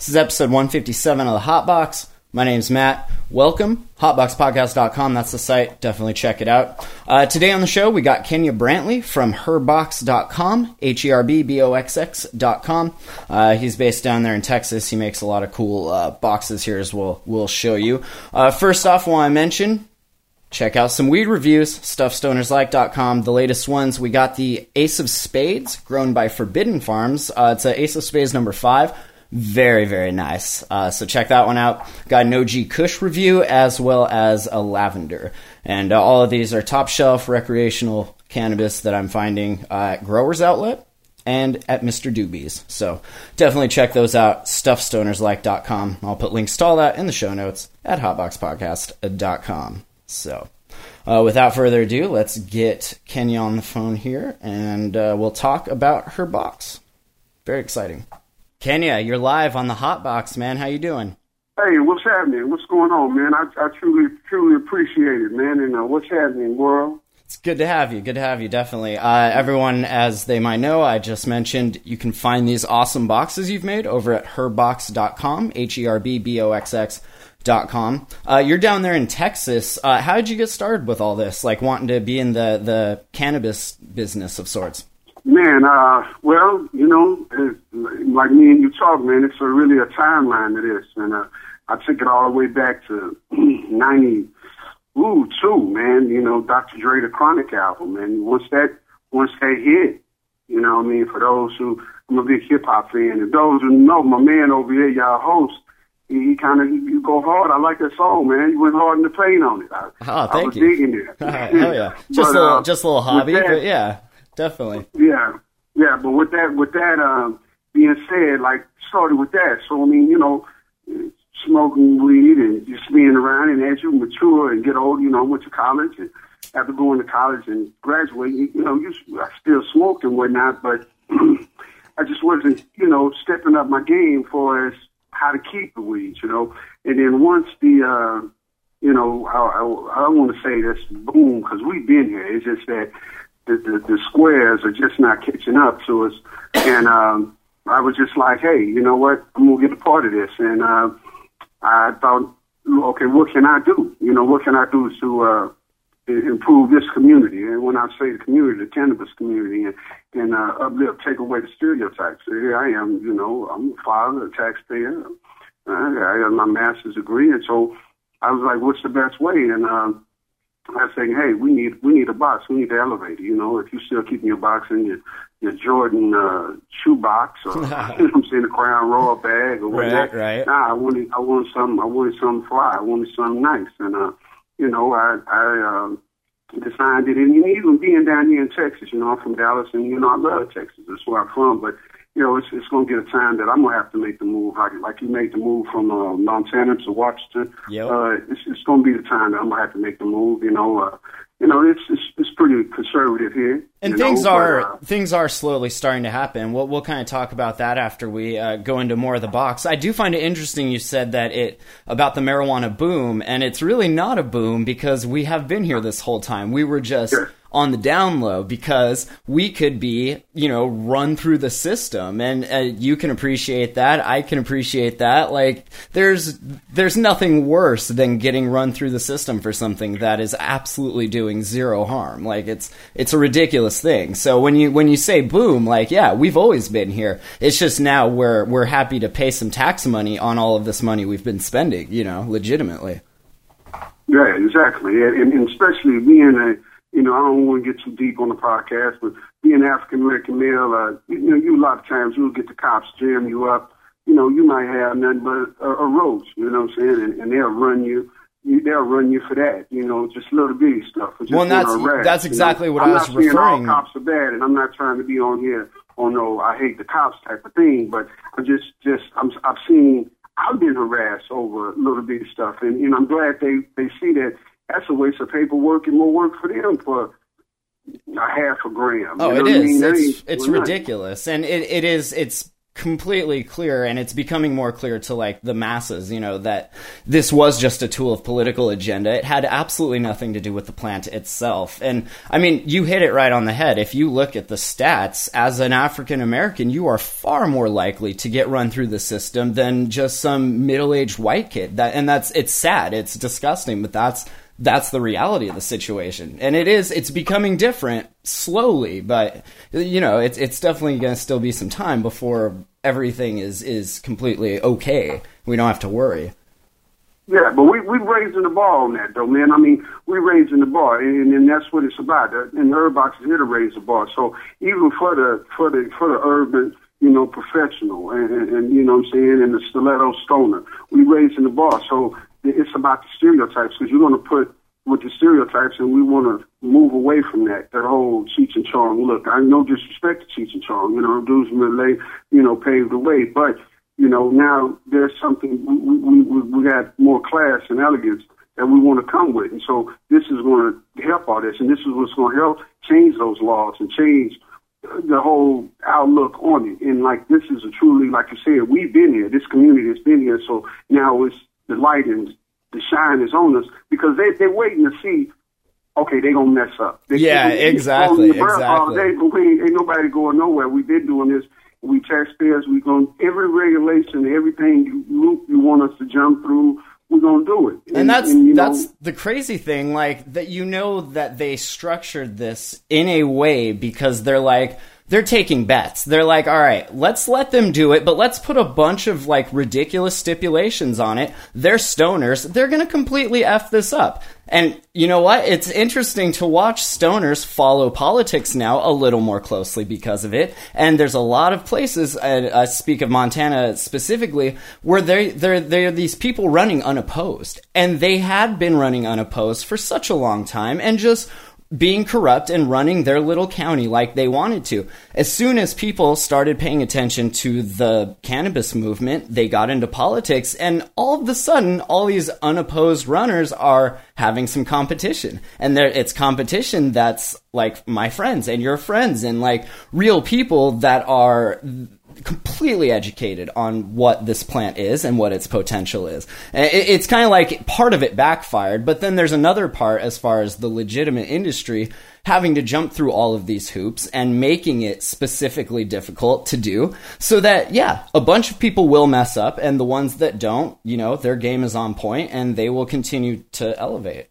This is episode 157 of the Hotbox. My name's Matt. Welcome. Hotboxpodcast.com, that's the site. Definitely check it out. Uh, today on the show, we got Kenya Brantley from herbboxx.com, H E R B B O X X.com. Uh, he's based down there in Texas. He makes a lot of cool uh, boxes here as we'll, we'll show you. Uh, first off, want to mention check out some weed reviews stuffstonerslike.com the latest ones we got the ace of spades grown by forbidden farms uh, it's a ace of spades number five very very nice uh, so check that one out got an og kush review as well as a lavender and uh, all of these are top shelf recreational cannabis that i'm finding uh, at growers outlet and at Mr. Doobies. So definitely check those out, stuffstonerslike.com. I'll put links to all that in the show notes at hotboxpodcast.com. So uh, without further ado, let's get Kenya on the phone here and uh, we'll talk about Herb Boxx. Very exciting. Kenya, you're live on the Hot Box, man. How you doing? Hey, what's happening? What's going on, man? I, I truly, truly appreciate it, man. And uh, what's happening, world? It's good to have you. Good to have you, definitely. Uh, everyone, as they might know, I just mentioned you can find these awesome boxes you've made over at herbboxx.com, H E R B B O X X. Dot com. Uh, you're down there in Texas. Uh, how did you get started with all this? Like wanting to be in the, the cannabis business of sorts? Man, uh, well, you know, like me and you talk, man, it's a, really a timeline to this. And uh, I took it all the way back to 90, ooh, two, man, you know, Dr. Dre, the Chronic album. And once that, once that hit, you know what I mean, for those who, I'm a big hip hop fan. And those who know my man over here, y'all host, he, he kind of, you go hard. I like that song, man. You went hard in the paint on it. I, Oh, I thank was you. digging it. Hell yeah. Just But, a little, uh, just a little hobby, that- but yeah, definitely. yeah, yeah, but with that, with that um, being said, like started with that. So I mean, you know, smoking weed and just being around, and as you mature and get old, you know, went to college and after going to college and graduating, you, know, you I still smoked and whatnot, but I just wasn't, you know, stepping up my game for as how to keep the weeds, you know. And then once the, uh, you know, I, I, I want to say this boom because we've been here. It's just that the, the, the squares are just not catching up to us. And um, I was just like, hey, you know what? I'm to get a part of this. And uh, I thought, okay, what can I do? You know, what can I do to uh, improve this community? And when I say the community, the cannabis community, and, and uh, uplift, take away the stereotypes. So here I am, you know, I'm a father, a taxpayer. Uh, I got my master's degree. And so I was like, what's the best way? And um, I was saying, hey, we need we need a box. We need to elevate it. You know, if you still keeping your box in your your Jordan uh, shoe box or I'm saying, the Crown Royal bag or whatnot. Right, right. Nah, I wanted I wanted some I wanted something fly. I wanted something nice. And uh, you know, I I um designed it and even being down here in Texas, you know, I'm from Dallas and you know, I love Texas. That's where I'm from. But you know, it's it's gonna get a time that I'm gonna have to make the move. Like like you made the move from uh, Montana to Washington. Yep. Uh, it's it's gonna be the time that I'm gonna have to make the move. You know, uh, you know, it's it's it's pretty conservative here. And things know, are but, uh, things are slowly starting to happen. We'll we'll kind of talk about that after we uh, go into more of the box. I do find it interesting you said that it about the marijuana boom, and it's really not a boom because we have been here this whole time. We were just on the down low because we could be, you know, run through the system, and uh, you can appreciate that. I can appreciate that. Like there's there's nothing worse than getting run through the system for something that is absolutely doing zero harm. Like it's it's a ridiculous thing. So when you when you say boom, like yeah, we've always been here. It's just now we're we're happy to pay some tax money on all of this money we've been spending. You know, legitimately. Yeah, exactly, and, and especially being a, you know, I don't want to get too deep on the podcast, but being African American male, uh, you know, you a lot of times you'll get the cops jam you up. You know, you might have nothing but a, a roach. You know what I'm saying? And, and they'll run you. You, they'll run you for that, you know, just little bitty stuff. or Just Well, and that's- a rag, that's you know? exactly what I'm I was not saying all cops are bad, and I'm not trying to be on here on no I hate the cops type of thing, but I'm just just I'm I've seen I've been harassed over little bit of stuff, and you know I'm glad they they see that that's a waste of paperwork and more work for them for a half a gram. Oh, you know it what I mean? It's it's ridiculous, and it, it is. It's completely clear, and it's becoming more clear to like the masses. You know that this was just a tool of political agenda. It had absolutely nothing to do with the plant itself. And I mean, you hit it right on the head. If you look at the stats, as an African American, you are far more likely to get run through the system than just some middle-aged white kid. That and that's it's sad. It's disgusting, but that's that's the reality of the situation and it is it's becoming different slowly but you know it's it's definitely going to still be some time before everything is is completely okay we don't have to worry Yeah, but we we raising the bar on that though, man. I mean, we raising the bar, and, and that's what it's about. And the Herb Boxx is here to raise the bar. So even for the for the for the urban, you know, professional, and, and, and you know what I'm saying, and the stiletto stoner, we raising the bar. So it's about the stereotypes because you're going to put with the stereotypes, and we want to move away from that. That whole Cheech and Chong look. I no disrespect to Cheech and Chong, you know, dudes LA, you know, paved the way, but you know, now there's something we, we, we got more class and elegance that we want to come with. And so this is going to help all this. And this is what's going to help change those laws and change the whole outlook on it. And like, this is a truly, like you said, we've been here. This community has been here. So now it's the light and the shine is on us because they, they're waiting to see okay, they gonna mess up. They, Yeah, oh, they- they- exactly, breath all exactly. day, we ain't, ain't nobody going nowhere. We've been doing this. We taxpayers. We going every regulation, everything you loop you want us to jump through. We're gonna do it. and that's you know, that's the crazy thing like that you know that they structured this in a way because they're like they're taking bets. They're like all right let's let them do it but let's put a bunch of like ridiculous stipulations on it. They're stoners. They're gonna completely f this up. And you know what? It's interesting to watch stoners follow politics now a little more closely because of it. And there's a lot of places i speak of montana specifically where they they're they're these people running unopposed. And they had been running unopposed for such a long time and just being corrupt and running their little county like they wanted to. As soon as people started paying attention to the cannabis movement, they got into politics, and all of a sudden, all these unopposed runners are having some competition. And it's competition that's like my friends and your friends, and like real people that are completely educated on what this plant is and what its potential is. It's kind of like part of it backfired, but then there's another part as far as the legitimate industry having to jump through all of these hoops and making it specifically difficult to do so that, yeah, a bunch of people will mess up and the ones that don't, you know, their game is on point and they will continue to elevate.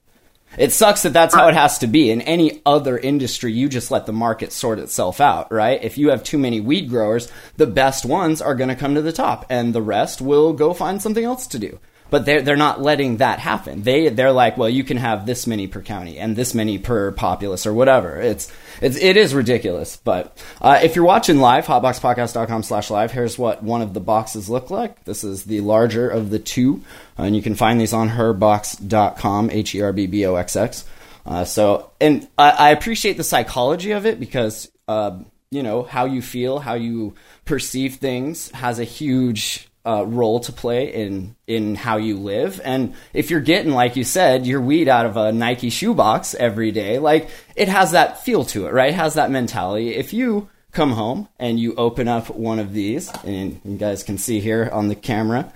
It sucks that that's how it has to be. In any other industry, you just let the market sort itself out, right? If you have too many weed growers, the best ones are going to come to the top, and the rest will go find something else to do. But they're they're not letting that happen. They they're like, well, you can have this many per county and this many per populace or whatever. It's it's it is ridiculous. But uh, if you're watching live, hotboxpodcast.com slash live, here's what one of the boxes look like. This is the larger of the two, and you can find these on herbboxx.com, H E R B B O X X. Uh, so, and I, I appreciate the psychology of it because, uh, you know, how you feel, how you perceive things has a huge uh, role to play in in how you live. And if you're getting, like you said, your weed out of a Nike shoebox every day, like it has that feel to it, right? It has that mentality. If you come home and you open up one of these, and you guys can see here on the camera,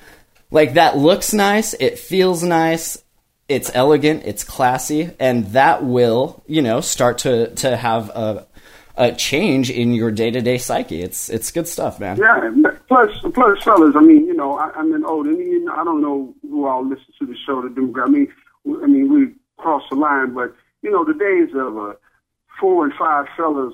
like that looks nice, it feels nice, it's elegant, it's classy, and that will, you know, start to to have a a change in your day to day psyche. It's it's good stuff, man. Yeah. Plus, plus, fellas. I mean, you know, I, I'm an old Indian. I don't know who all listen to the show. The demographic. I mean, we- I mean, we cross the line, but you know, the days of uh, four and five fellas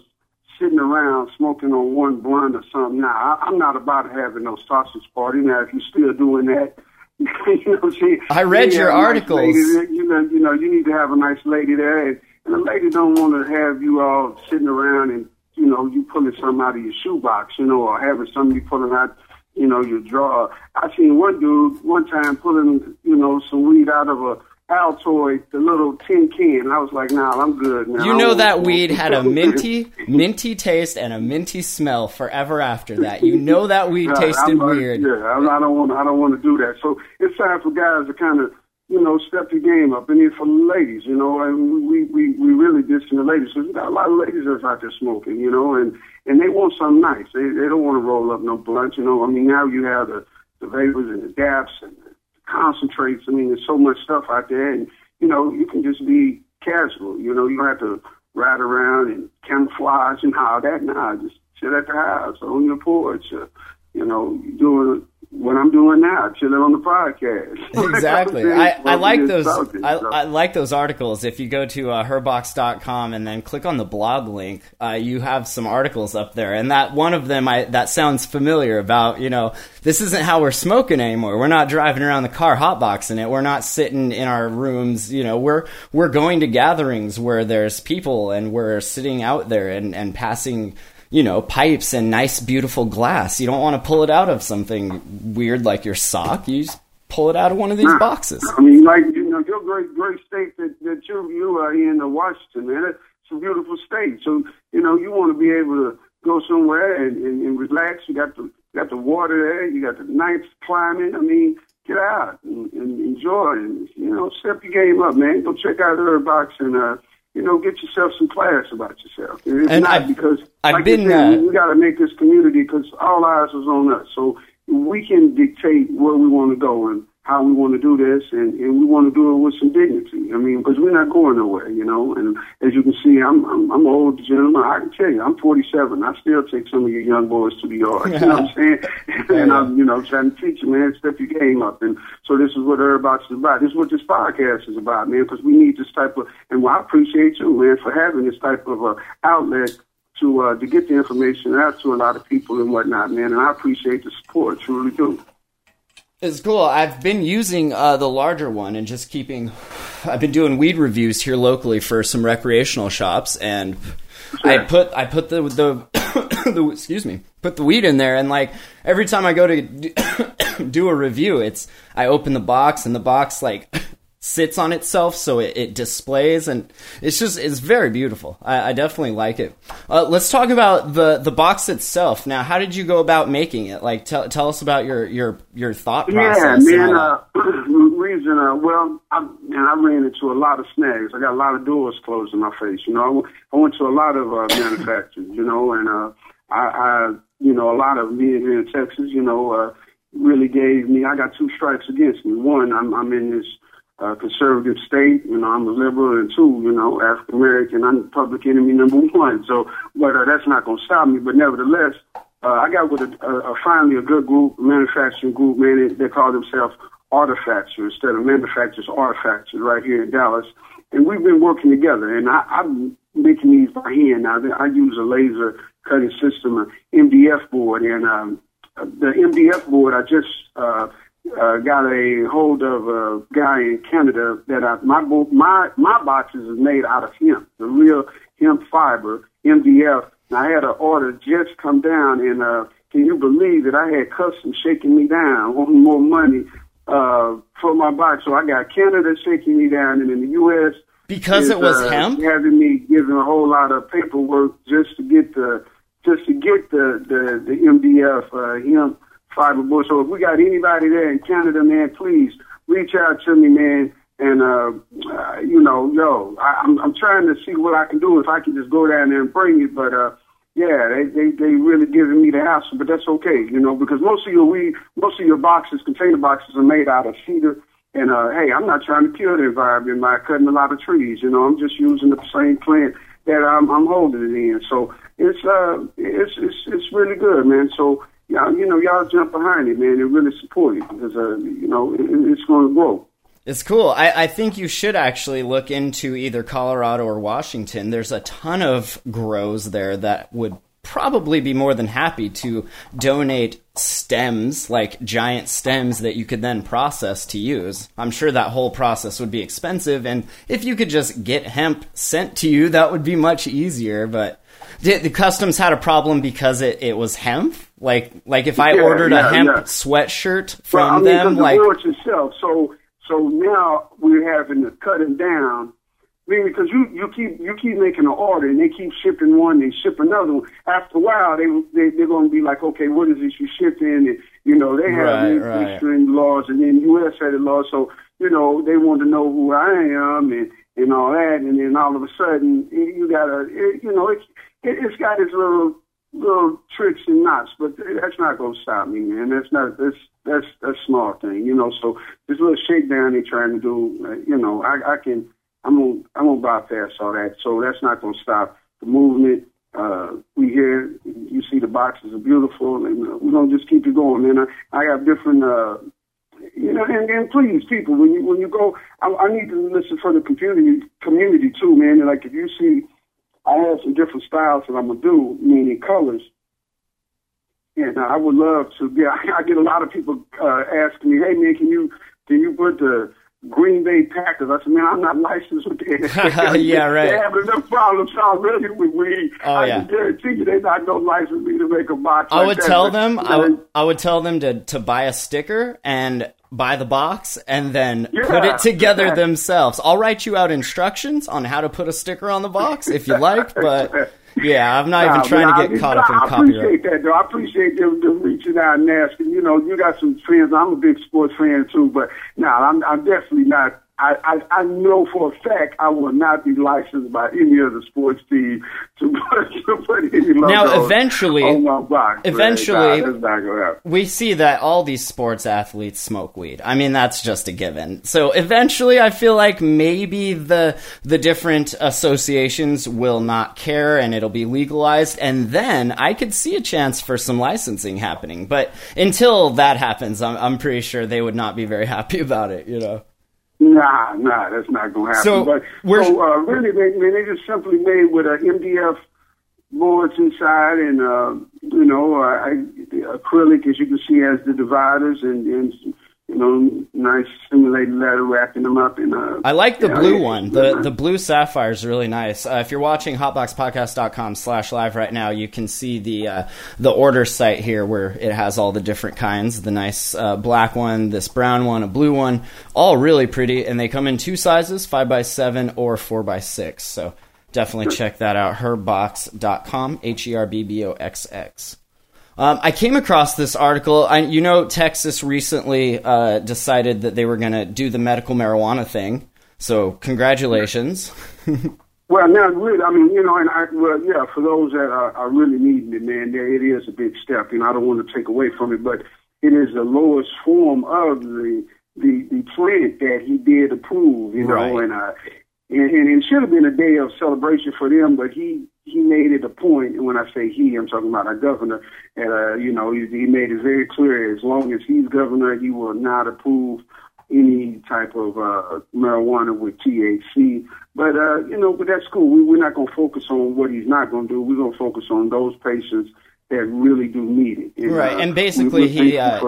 sitting around smoking on one blunt or something. Now, I, I'm not about having no sausage party. Now, if you're still doing that, you know saying? I read You your have a nice articles. there, you know, you know, you need to have a nice lady there, and, and the lady don't want to have you all sitting around and you know you pulling something out of your shoebox, you know, or having somebody pulling out, you know, your drawer. I seen one dude one time pulling, you know, some weed out of a Altoid, the little tin can. I was like, nah, I'm good. Man. You know that weed had a minty, minty taste and a minty smell forever after that. You know that weed tasted weird. Yeah, I, I don't want. I don't want to do that. So it's time for guys to kind of, you know, step the game up. And then for the ladies, you know, and we we we really dissing the ladies because we got a lot of ladies that's out there smoking, you know, and and they want something nice. They they don't want to roll up no blunt, you know. I mean, now you have the the vapors and the dabs and the concentrates. I mean, there's so much stuff out there, and you know, you can just be casual. You know, you don't have to ride around and camouflage and all that. Nah, just sit at the house on your porch. Uh, you know, doing what I'm doing now, chilling on the podcast. Exactly. I, I like those. I, so. I like those articles. If you go to uh, herbboxx.com and then click on the blog link, uh, you have some articles up there, and that one of them I, that sounds familiar about. You know, this isn't how we're smoking anymore. We're not driving around the car hotboxing it. We're not sitting in our rooms. You know, we're we're going to gatherings where there's people and we're sitting out there and and passing you know, pipes and nice, beautiful glass. You don't want to pull it out of something weird like your sock. You just pull it out of one of these boxes. I mean, like you know, your great great state that that you you are in, Washington, man. It's a beautiful state. So you know, you want to be able to go somewhere and, and, and relax. You got the you got the water there. You got the nice climate. I mean, get out and, and enjoy and you know, step your game up, man. Go check out Herb Boxx and uh, you know, get yourself some class about yourself. And it's And not I've- because I've like been, said, uh, we, we got to make this community because all eyes is on us. So we can dictate where we want to go and how we want to do this, and, and we want to do it with some dignity. I mean, because we're not going nowhere, you know. And as you can see, I'm I'm, I'm an old gentleman. I can tell you, I'm 47. I still take some of you young boys to the yard. You know what I'm saying? and I'm, you know, trying to teach you, man, step your game up. And so this is what everybody's about. This is what this podcast is about, man. Because we need this type of, and well, I appreciate you, man, for having this type of uh, outlet to uh, to get the information out to a lot of people and whatnot, man. And I appreciate the support, truly do. It's cool. I've been using uh, the larger one and just keeping. I've been doing weed reviews here locally for some recreational shops, and I put I put the the, the excuse me put the weed in there, and like every time I go to do a review, it's I open the box and the box like sits on itself so it, it displays and it's just it's very beautiful i, I definitely like it uh, let's talk about the the box itself now how did you go about making it like tell, tell us about your your your thought process yeah man. Uh, reason, uh, well, I, man, I ran into a lot of snags. I got a lot of doors closed in my face. You know, I, w- I went to a lot of uh, manufacturers. You know, and uh, I, I, you know, a lot of being here in Texas. You know, uh, really gave me. I got two strikes against me. One, I'm, I'm in this uh, conservative state. You know, I'm a liberal, and two, you know, African American. I'm public enemy number one. So, but uh, that's not going to stop me. But nevertheless, uh, I got with a, a, a finally a good group, manufacturing group. Man, they, they call themselves Artifacture instead of Manufacturers Artifacture right here in Dallas. And we've been working together. And I, I'm making these by hand now. I use a laser cutting system, an MDF board, and um, the MDF board I just uh, uh, got a hold of a guy in Canada that I, my my my boxes is made out of hemp, the real hemp fiber MDF. And I had an order just come down, and uh, can you believe that I had customs shaking me down, wanting more money uh, for my box? So I got Canada shaking me down, and in the U.S. Because is, it was uh, hemp? having me giving a whole lot of paperwork just to get the just to get the the, the MDF uh, hemp board. So if we got anybody there in Canada, man, please reach out to me, man. And uh, uh you know, yo, I, I'm I'm trying to see what I can do if I can just go down there and bring it, but uh. Yeah, they, they they really giving me the hassle, but that's okay, you know, because most of your weed, most of your boxes, container boxes, are made out of cedar. And uh, hey, I'm not trying to kill the environment by cutting a lot of trees. You know, I'm just using the same plant that I'm, I'm holding it in. So it's uh, it's it's it's really good, man. So y'all, you know, y'all jump behind it, man, and really support it because uh, you know, it, it's going to grow. It's cool. I, I think you should actually look into either Colorado or Washington. There's a ton of grows there that would probably be more than happy to donate stems, like giant stems that you could then process to use. I'm sure that whole process would be expensive, and if you could just get hemp sent to you, that would be much easier. But did the customs had a problem because it, it was hemp? Like like if I Yeah, ordered yeah, a hemp yeah. sweatshirt Well, from I mean, them, the like boards itself. So So now we're having to cut it down. I mean, because you, you keep you keep making an order and they keep shipping one, they ship another one. After a while, they, they they're going to be like, okay, what is this you shipping? And you know, they have Right, these right. Eastern laws and then U.S. had the laws. So you know, they want to know who I am and and all that. And then all of a sudden, you got to, you know, it's it, it's got its little little tricks and knots, but that's not going to stop me, man. That's not that's that's that's a small thing, you know. So this little shakedown they're trying to do, uh, you know, I, I can I'm gonna I'm gonna bypass all that. So that's not to stop the movement. Uh, we here, you see the boxes are beautiful, and uh, we're gonna just keep it going, man. I, I have different. Uh, you know, and, and please, people, when you when you go, I, I need to listen for the community community too, man. Like if you see, I have some different styles that I'm gonna do, meaning colors. And uh, I would love to. Yeah, I get a lot of people uh, asking me, "Hey, man, can you can you put the Green Bay Packers?" I said, "Man, I'm not licensed with the NFL. Yeah, right. They have enough problems already with weed. Oh, I yeah. can guarantee you, they're not gonna license me to make a box. I like would that. tell But, them you I would, tell them to, to buy a sticker and buy the box and then put it together themselves. I'll write you out instructions on how to put a sticker on the box if you like, but yeah, I'm not even Nah, trying to I- get caught up in I copyright. appreciate that, though. I appreciate them, them reaching out and asking. You know, you got some friends. I'm a big sports fan too, but no, I'm, I'm definitely not. I, I I know for a fact I will not be licensed by any other sports team to put, to put any logo Now, eventually- on my box. eventually- nah, gonna happen. we see that all these sports athletes smoke weed. I mean, that's just a given. So eventually, I feel like maybe the the different associations will not care and it'll be legalized, and then I could see a chance for some licensing happening. But until that happens, I'm, I'm pretty sure they would not be very happy about it. You know. Nah, nah, that's not gonna happen. So, but so uh, really, they, man, they just simply made with a MDF boards inside, and uh, you know, uh, I, the acrylic, as you can see, has the dividers and, and you know, nice simulated leather wrapping them up in. Uh, I like the yeah, blue yeah. one. The the blue sapphire is really nice. Uh, if you're watching hotboxpodcast.com slash live right now, you can see the uh, the order site here where it has all the different kinds. The nice uh, black one, this brown one, a blue one, all really pretty, and they come in two sizes, five by seven or four by six. So definitely check that out. Herbboxx.com, H E R B B O X X. Um, I came across this article. I, you know, Texas recently uh, decided that they were going to do the medical marijuana thing. So, congratulations. Well, now, really, I mean, you know, and I, well, yeah, for those that are, are really needing it, man, there it is a big step. You know, I don't want to take away from it, but it is the lowest form of the the, the plant that he did approve. You know, Right. and uh, and, and it should have been a day of celebration for them, but he he made it a. And when I say he, I'm talking about our governor. And uh, you know, he, he made it very clear: as long as he's governor, he will not approve any type of uh, marijuana with THC. But uh, you know, but that's cool. We, we're not going to focus on what he's not going to do. We're going to focus on those patients that really do need it. And, Right, uh, and basically he, uh,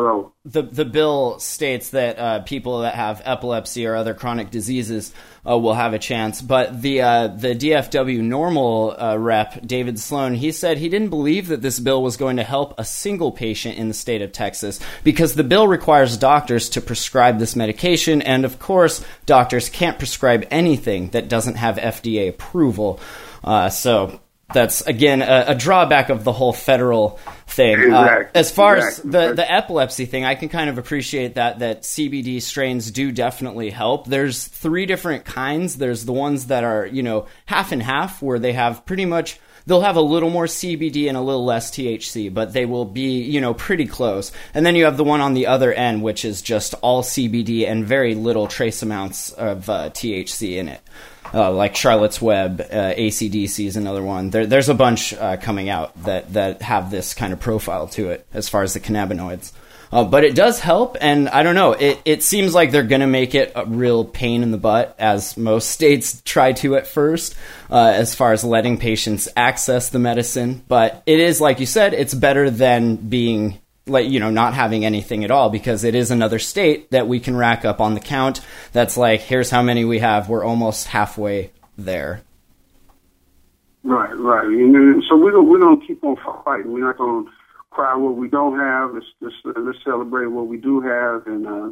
the the bill states that uh, people that have epilepsy or other chronic diseases uh, will have a chance. But the uh, the DFW NORML uh, rep David Sloan he said he didn't believe that this bill was going to help a single patient in the state of Texas because the bill requires doctors to prescribe this medication, and of course doctors can't prescribe anything that doesn't have FDA approval. Uh, so. That's again a, a drawback of the whole federal thing. Uh, as far as the the epilepsy thing, I can kind of appreciate that that CBD strains do definitely help. There's three different kinds. There's the ones that are, you know, half and half where they have pretty much they'll have a little more CBD and a little less THC, but they will be, you know, pretty close. And then you have the one on the other end which is just all CBD and very little trace amounts of uh, THC in it. Uh, like Charlotte's Web, uh, ACDC is another one. There, there's a bunch uh, coming out that, that have this kind of profile to it as far as the cannabinoids. Uh, but it does help, and I don't know. It, it seems like they're going to make it a real pain in the butt, as most states try to at first, uh, as far as letting patients access the medicine. But it is, like you said, it's better than being like you know not having anything at all because it is another state that we can rack up on the count that's like here's how many we have we're almost halfway there Right, right. And so we're gonna, we're gonna keep on fighting. We're not gonna cry what we don't have. Let's let's, let's celebrate what we do have, and uh,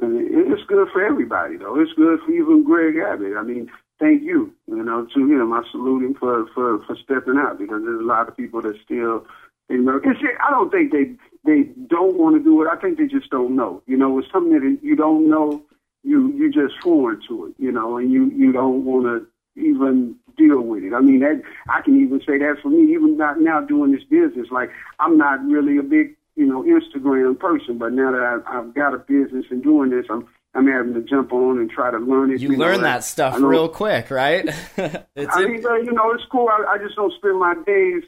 it's good for everybody, though. It's good for even Greg Abbott. I mean, thank you, you know, to him. I salute him for for for stepping out because there's a lot of people that still, you know, I don't think they they don't want to do it. I think they just don't know. You know, it's something that you don't know. You you just foreign to it, you know, and you you don't want to even deal with it. I mean, that I can even say that for me, even not now doing this business. Like I'm not really a big you know Instagram person, but now that I've, I've got a business and doing this, I'm I'm having to jump on and try to learn it. You, learn know, that stuff I real quick, right? it's I mean, uh, you know, it's cool. I, I just don't spend my days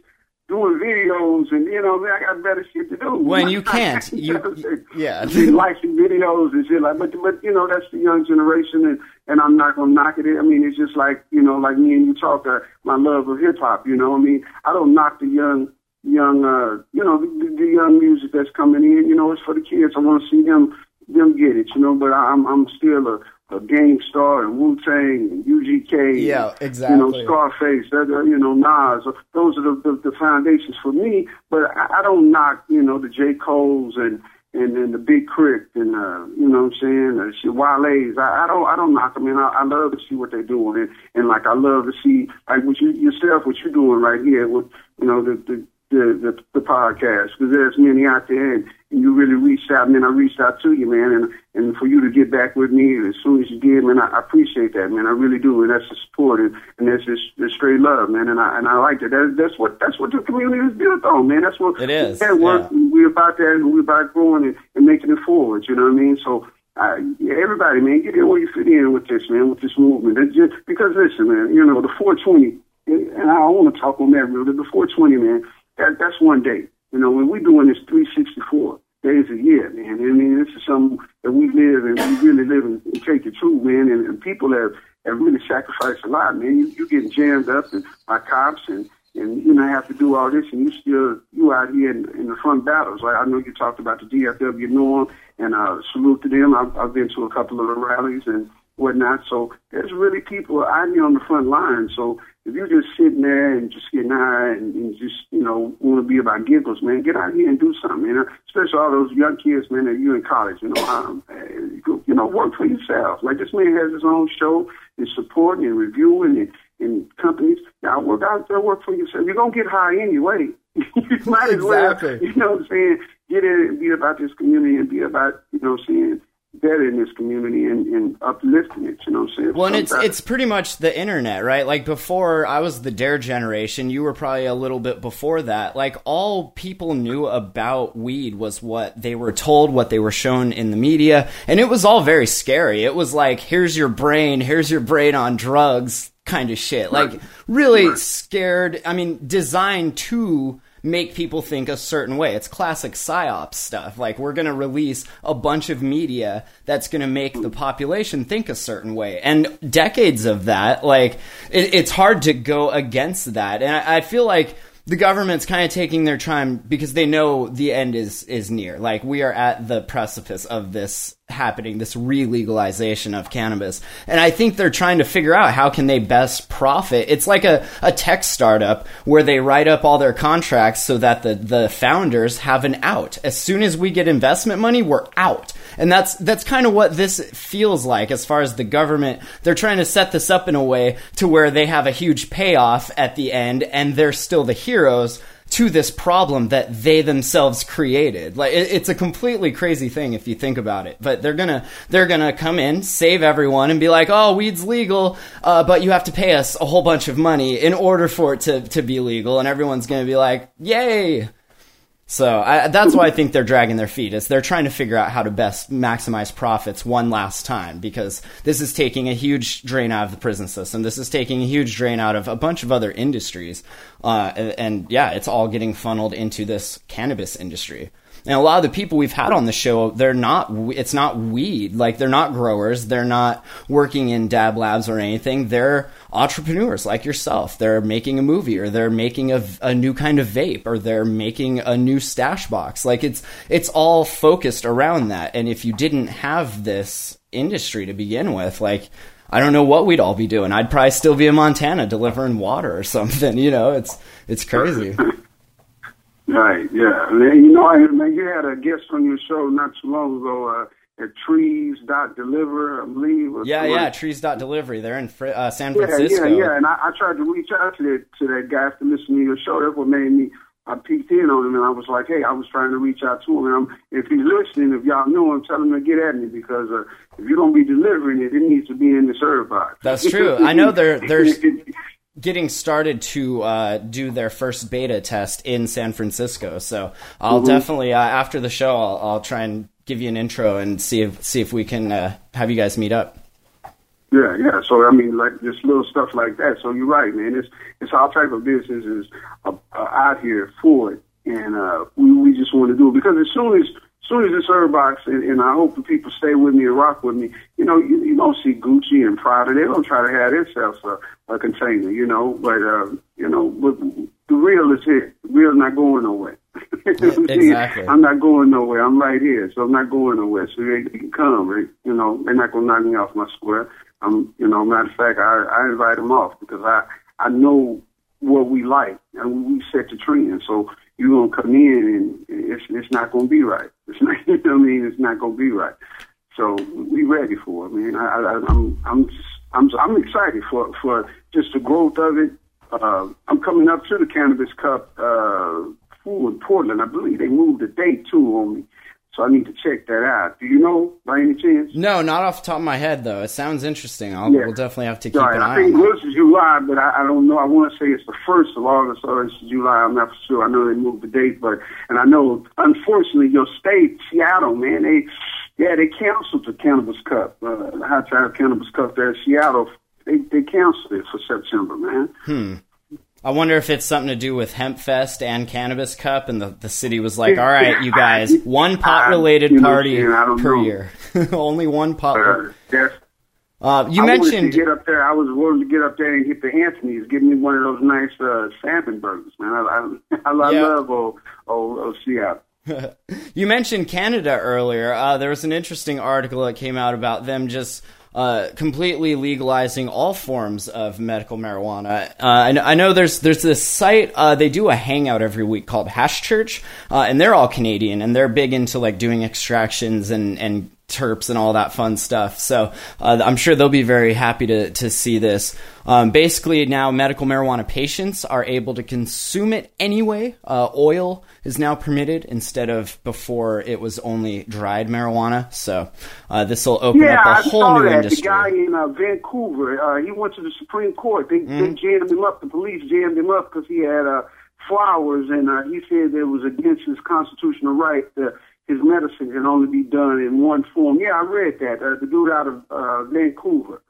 doing videos and you know, man, I got better shit to do. When you can't, you- know what I'm saying? yeah. liking videos and shit like. But but you know, that's the young generation, and and I'm not gonna knock it. I mean, it's just like you know, like me and you talk. Uh, my love of hip hop. You know, I mean, I don't knock the young. Young, uh, you know, the, the young music that's coming in, you know, it's for the kids. I want to see them, them get it, you know. But I'm, I'm still a, a Gang Starr and Wu Tang and UGK. Yeah, exactly. You know, Scarface, that, uh, you know, Nas. Those are the, the, the foundations for me. But I, I don't knock, you know, the J. Cole's and and then the Big K.R.I.T. and uh, you know what I'm saying, uh, Wale's. I, I don't I don't knock them. And I, I love to see what they're doing, and, and like I love to see like what you yourself, what you're doing right here with you know the the the the, the podcast because there's many out there, and you really reached out, man. I reached out to you, man, and and for you to get back with me as soon as you did, man, I, I appreciate that, man. I really do, and that's the support, and, and that's just the straight love, man. And I and I like it. That, that's what that's what the community is built on, man. That's what It is, That work. yeah. We're about that, and we're about growing and, and making it forward. You know what I mean? So. Uh, yeah, everybody, man, get in where you fit in with this, man, with this movement. It's just, because listen, man, you know the 420, and I want to talk on that really. The 420, man, that that's one day. You know, when we're doing this 364 days a year, man. I mean, this is something that we live and we really live and, and take it true, man. And, and people have, have really sacrificed a lot, man. You, you getting jammed up and by cops and and you know have to do all this, and you still you out here in, in the front battles. Like I know you talked about the DFW Norm, and uh, salute to them. I've, I've been to a couple of the rallies and whatnot. So there's really people out here on the front line. So if you're just sitting there and just getting high and, and just you know want to be about giggles, man, get out here and do something. You know, especially all those young kids, man, that you in college. You know, um, you know, work for yourself. Like this man has his own show and supporting and reviewing and and companies. Now work out there, work for yourself. You're gonna get high anyway. you might as well, Exactly. you know what I'm saying, get in and be about this community and be about, you know what I'm saying, better in this community and, and uplifting it, you know what I'm saying? Well, and it's it's pretty much the internet, right? Like before, I was the D.A.R.E. generation. You were probably a little bit before that. Like all people knew about weed was what they were told, what they were shown in the media, and it was all very scary. It was like, here's your brain, here's your brain on drugs, kind of shit. Like really scared. I mean, designed to make people think a certain way. It's classic psyop stuff. Like we're going to release a bunch of media that's going to make the population think a certain way. And decades of that, like it, it's hard to go against that. And I, I feel like the government's kind of taking their time because they know the end is is near. Like we are at the precipice of this happening, this re-legalization of cannabis. And I think they're trying to figure out how can they best profit. It's like a, a tech startup where they write up all their contracts so that the, the founders have an out. As soon as we get investment money, we're out. And that's that's kind of what this feels like as far as the government. They're trying to set this up in a way to where they have a huge payoff at the end and they're still the heroes to this problem that they themselves created. Like it, it's a completely crazy thing if you think about it. But they're gonna they're gonna come in, save everyone, and be like, "Oh, weed's legal, uh, but you have to pay us a whole bunch of money in order for it to to be legal." And everyone's gonna be like, "Yay!" So I, that's why I think they're dragging their feet. Is they're trying to figure out how to best maximize profits one last time because this is taking a huge drain out of the prison system. This is taking a huge drain out of a bunch of other industries, uh, and, and yeah, it's all getting funneled into this cannabis industry. And a lot of the people we've had on the show, they're not. It's not weed. Like they're not growers. They're not working in dab labs or anything. They're entrepreneurs like yourself. They're making a movie, or they're making a, a new kind of vape, or they're making a new stash box. Like it's it's all focused around that. And if you didn't have this industry to begin with, like I don't know what we'd all be doing. I'd probably still be in Montana delivering water or something. You know, it's it's crazy. Right, yeah. And you know, I, man, you had a guest on your show not too long ago. Uh, at trees dot deliver, I believe. Yeah, yeah. Trees dot delivery. They're in Fr- uh, San Francisco. yeah, yeah. And I, I tried to reach out to that to that guy after listening to your show. That's what made me. I peeked in on him and I was like, hey, I was trying to reach out to him. And I'm, if he's listening, if y'all know him, tell him to get at me because uh, if you're gonna be delivering it, it needs to be in the Herb Boxx. That's true. I know they're- they're- getting started to uh, do their first beta test in San Francisco. So I'll Mm-hmm. definitely uh, after the show, I'll, I'll try and give you an intro and see if see if we can uh, have you guys meet up. Yeah, yeah. So I mean, like just little stuff like that. So you're right, man. It's it's all type of businesses uh, uh, out here for it, and uh, we we just want to do it because as soon as soon as this Herb Boxx, and, and I hope the people stay with me and rock with me. You know, you, you don't see Gucci and Prada. They don't try to have themselves a, a container. You know, but uh, you know, but the real is here. The real not going nowhere. You know what I'm saying? Exactly. I'm not going nowhere. I'm right here, so I'm not going nowhere. So they, they can come, right? You know, they're not gonna knock me off my square. I'm, you know, matter of fact, I, I invite them off because I, I know what we like and we set the trend. So you're gonna come in and it's, it's not gonna be right. It's not, you know I mean? It's not gonna be right. So we ready for it, man. I, I, I'm, I'm, I'm, I'm excited for, for just the growth of it. Uh, I'm coming up to the Cannabis Cup, uh, in Portland. I believe they moved the date too on me. So I need to check that out. Do you know by any chance? No, not off the top of my head though. It sounds interesting. I'll, Yeah. We'll definitely have to keep Right, an I eye think on it was July, but I, I don't know. I want to say it's the first of August or it's July. I'm not for sure. I know they moved the date, but and I know unfortunately your state, Seattle, man, they yeah they canceled the Cannabis Cup, uh, the High Times Cannabis Cup there in Seattle. They they canceled it for September, man. I wonder if it's something to do with Hempfest and Cannabis Cup, and the, the city was like, "All right, you guys, one pot related party per know. year, only one pot." Uh, that's Uh, you I mentioned to get up there. I was willing to get up there and hit the Anthony's. Give me one of those nice uh, salmon burgers, man. I, I, I Yeah. love old, old, old Seattle. You mentioned Canada earlier. Uh, there was an interesting article that came out about them just uh, completely legalizing all forms of medical marijuana. Uh, I, know, I know there's there's this site uh, they do a hangout every week called Hash Church, uh, and they're all Canadian and they're big into like doing extractions and and terps and all that fun stuff. So uh, I'm sure they'll be very happy to, to see this. Um, basically, now medical marijuana patients are able to consume it anyway. Uh, oil is now permitted instead of before it was only dried marijuana. So uh, this will open Yeah, up a I whole saw new that. industry. The guy in uh, Vancouver, uh, he went to the Supreme Court. They, Mm-hmm. they jammed him up. The police jammed him up because he had uh, flowers, and uh, he said it was against his constitutional right that his medicine can only be done in one form. Yeah, I read that. Uh, the dude out of uh, Vancouver.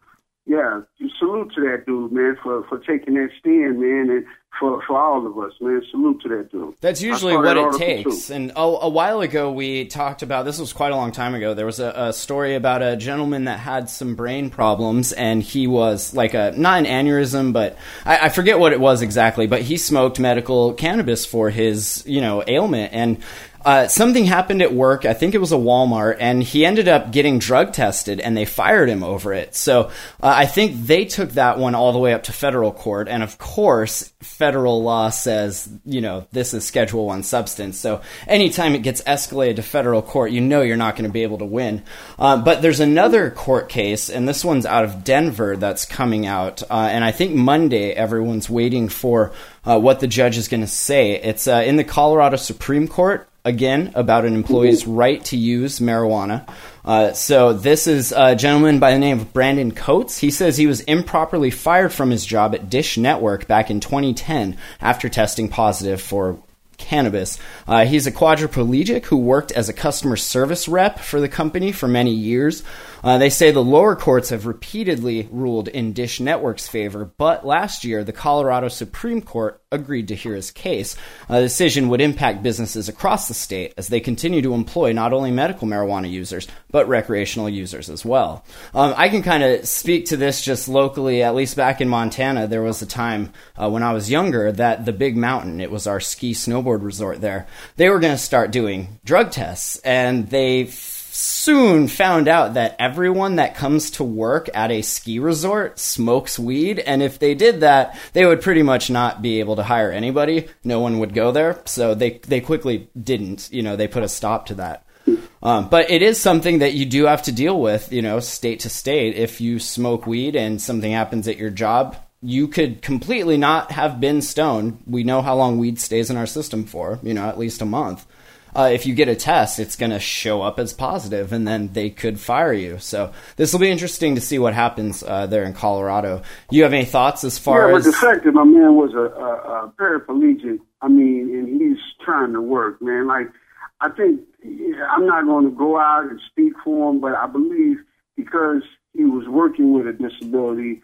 Yeah, salute to that dude, man, for for taking that stand, man, and for for all of us, man. Salute to that dude. That's usually what that it takes. too. And a, a while ago, we talked about this was quite a long time ago. There was a, a story about a gentleman that had some brain problems, and he was like a not an aneurysm, but I, I forget what it was exactly. But he smoked medical cannabis for his you know ailment, and uh, something happened at work. I think it was a Walmart, and he ended up getting drug tested, and they fired him over it. So uh, I think they took that one all the way up to federal court, and of course, federal law says you know this is Schedule One substance. So anytime it gets escalated to federal court, you know you're not going to be able to win. Uh, but there's another court case, and this one's out of Denver that's coming out, uh, and I think Monday everyone's waiting for uh, what the judge is going to say. It's uh, in the Colorado Supreme Court again about an employee's right to use marijuana. Uh, so this is a gentleman by the name of Brandon Coates. He says he was improperly fired from his job at Dish Network back in 2010 after testing positive for cannabis. Uh, he's a quadriplegic who worked as a customer service rep for the company for many years. Uh, they say the lower courts have repeatedly ruled in Dish Network's favor, but last year the Colorado Supreme Court agreed to hear his case. Uh, the decision would impact businesses across the state as they continue to employ not only medical marijuana users, but recreational users as well. Um, I can kind of speak to this just locally, at least back in Montana. There was a time uh, when I was younger that the Big Mountain, it was our ski snowboard resort there, they were going to start doing drug tests, and they soon found out that everyone that comes to work at a ski resort smokes weed and if they did that they would pretty much not be able to hire anybody no one would go there so they they quickly didn't you know they put a stop to that Um, but it is something that you do have to deal with, you know, state to state. If you smoke weed and something happens at your job, you could completely not have been stoned. We know how long weed stays in our system for, you know, at least a month. Uh, if you get a test, it's going to show up as positive, and then they could fire you. So this will be interesting to see what happens uh, there in Colorado. You have any thoughts as far yeah, as but the fact that my man was a, a, a paraplegic, I mean, and he's trying to work, man. Like, I think yeah, I'm not going to go out and speak for him, but I believe because he was working with a disability,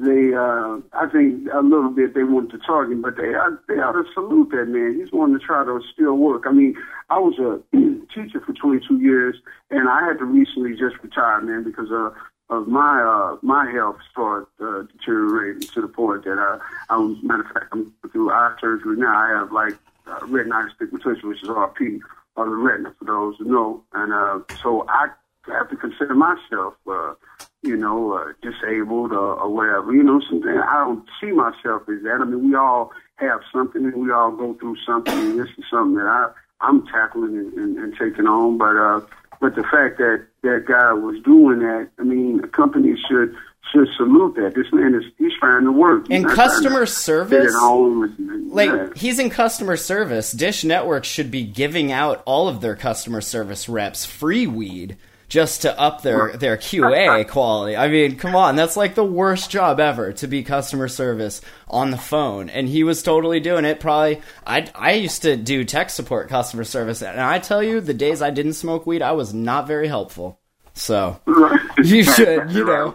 they, uh, I think a little bit they wanted to target him, but they, ought- they ought to salute that man. He's wanting to try to still work. I mean, I was a teacher for 22 years, and I had to recently just retire, man, because uh, of my uh, my health started uh, deteriorating to the point that uh, I'm matter of fact I'm through eye surgery now. I have like uh, retinitis pigmentosa, which is RP, or the retina for those who know, and uh, so I have to consider myself. Uh, you know, uh, disabled or, or whatever. You know, something I don't see myself as that. I mean, we all have something, and we all go through something. And this is something that I I'm tackling and, and, and taking on. But uh, but the fact that that guy was doing that, I mean, a company should should salute that. This man is he's trying to work. He's In customer service? home and- and- like yeah. he's in customer service. Dish Network should be giving out all of their customer service reps free weed just to up their their QA quality. I mean, come on, that's like the worst job ever to be customer service on the phone. And he was totally doing it. Probably, I I used to do tech support customer service, and I tell you, the days I didn't smoke weed, I was not very helpful. So you should, you know.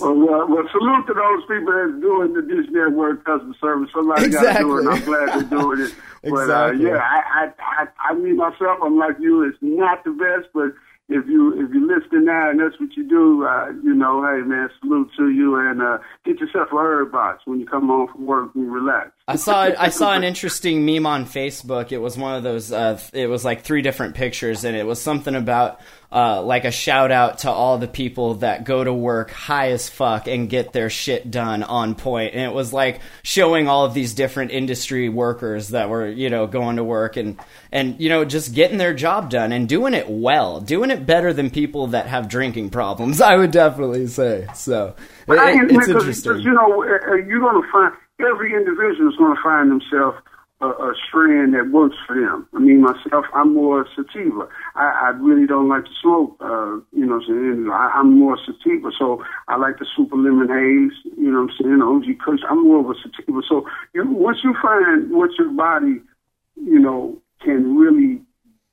Well, well, well, salute to those people that's doing the Dish Network customer service. Somebody got to do it. and I'm glad they're doing it. But Exactly. uh, yeah, I, I, I, I mean myself, I'm like you. It's not the best, but if you if you're listening now and that's what you do, uh, you know, hey man, salute to you and uh, get yourself a Herb Boxx when you come home from work and relax. I saw I saw an interesting meme on Facebook. It was one of those. Uh, it was like three different pictures, and it was something about uh, like a shout out to all the people that go to work high as fuck and get their shit done on point. And it was like showing all of these different industry workers that were you know going to work and and you know just getting their job done and doing it well, doing it better than people that have drinking problems. I would definitely say so. It- I it- it's interesting. you know, uh, uh, you're to find every individual is going to find themselves a, a strand that works for them. I mean, myself, I'm more sativa. I, I really don't like to smoke. Uh, you know, what I'm saying I, I'm more sativa, so I like the super lemon haze. You know, what I'm saying OG Kush. I'm more of a sativa. So you, once you find what your body, you know, can really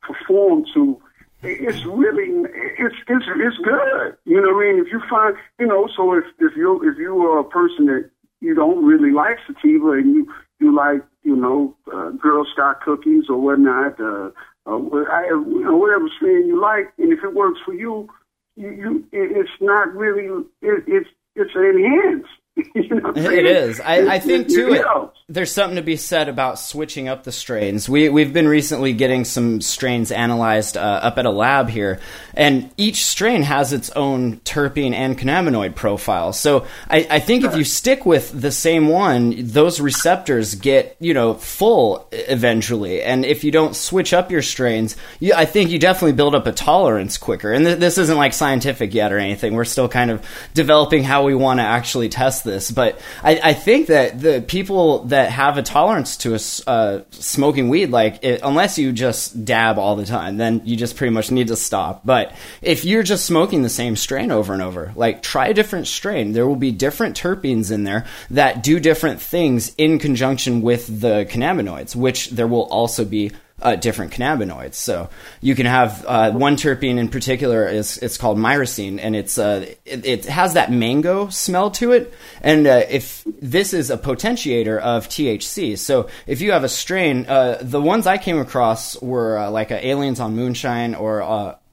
perform to it's really it's it's it's good. You know what I mean? If you find you know, so if if you if you are a person that you don't really like sativa and you you like you know uh, Girl Scout cookies or whatnot, uh, uh, I, you know whatever strain you like, and if it works for you, you, you it, it's not really it, it's it's enhanced. you know It is. I, I think too. It, there's something to be said about switching up the strains. We we've been recently getting some strains analyzed uh, up at a lab here, and each strain has its own terpene and cannabinoid profile. So I, I think if you stick with the same one, those receptors get you know full eventually. And if you don't switch up your strains, you, I think you definitely build up a tolerance quicker. And th- this isn't like scientific yet or anything. We're still kind of developing how we want to actually test this. But I, I think that the people that have a tolerance to a uh, smoking weed, like it, unless you just dab all the time, then you just pretty much need to stop. But if you're just smoking the same strain over and over, like try a different strain. There will be different terpenes in there that do different things in conjunction with the cannabinoids, which there will also be uh, different cannabinoids. So you can have uh, one terpene in particular is it's called myrcene, and it's uh, it, it has that mango smell to it. And uh, if this is a potentiator of THC, so if you have a strain, uh, the ones I came across were uh, like Aliens on Moonshine or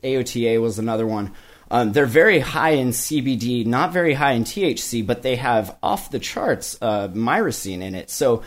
AOTA was another one. Um, they're very high in CBD, not very high in THC, but they have off the charts uh, myrcene in it. So